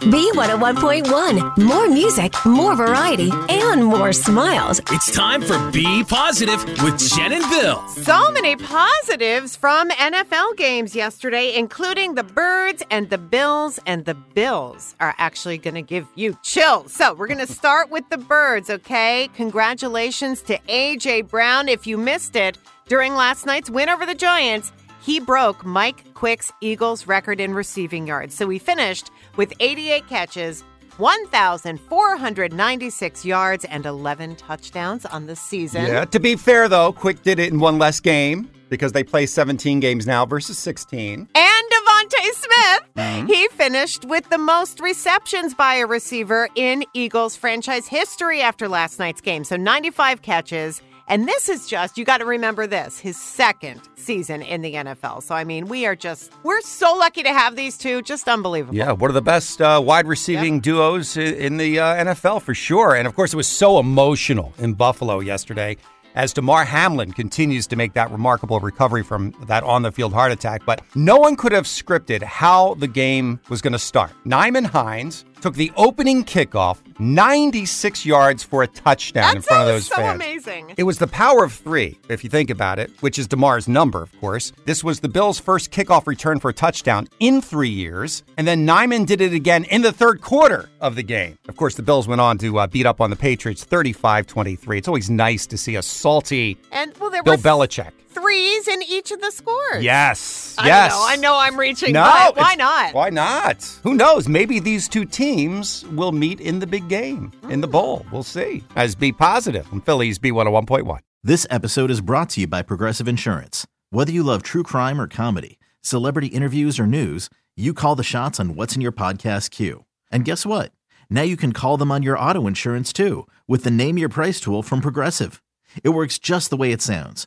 B101.1. More music, more variety, and more smiles. It's time for Be Positive with Jen and Bill. So many positives from NFL games yesterday, including the Birds and the Bills. And the Bills are actually going to give you chills. So we're going to start with the Birds, okay? Congratulations to A.J. Brown. If you missed it during last night's win over the Giants, he broke Mike Quick's Eagles record in receiving yards. So he finished with 88 catches, 1,496 yards, and 11 touchdowns on the season. Yeah, to be fair though, Quick did it in one less game because they play 17 games now versus 16. And DeVonta Smith, mm-hmm. he finished with the most receptions by a receiver in Eagles franchise history after last night's game. So 95 catches. And this is just, you got to remember this, his second season in the NFL. So, I mean, we are just, we're so lucky to have these two. Just unbelievable. Yeah, one of the best uh, wide receiving duos in the uh, NFL for sure. And of course, it was so emotional in Buffalo yesterday as Damar Hamlin continues to make that remarkable recovery from that on the field heart attack. But no one could have scripted how the game was going to start. Nyheim Hines took the opening kickoff 96 yards for a touchdown in front of those so fans. amazing. It was the power of three, if you think about it, which is Damar's number, of course. This was the Bills' first kickoff return for a touchdown in three years. And then Nyheim did it again in the third quarter of the game. Of course, the Bills went on to uh, beat up on the Patriots 35 23. It's always nice to see a salty And, well, there Bill were Belichick. Threes in each of the scores. Yes. I yes. know, I know I'm reaching, No, but why not? Why not? Who knows? Maybe these two teams will meet in the big game, in the bowl. We'll see. As Be Positive on Phillies B101.1. This episode is brought to you by Progressive Insurance. Whether you love true crime or comedy, celebrity interviews or news, you call the shots on what's in your podcast queue. And guess what? Now you can call them on your auto insurance too with the Name Your Price tool from Progressive. It works just the way it sounds.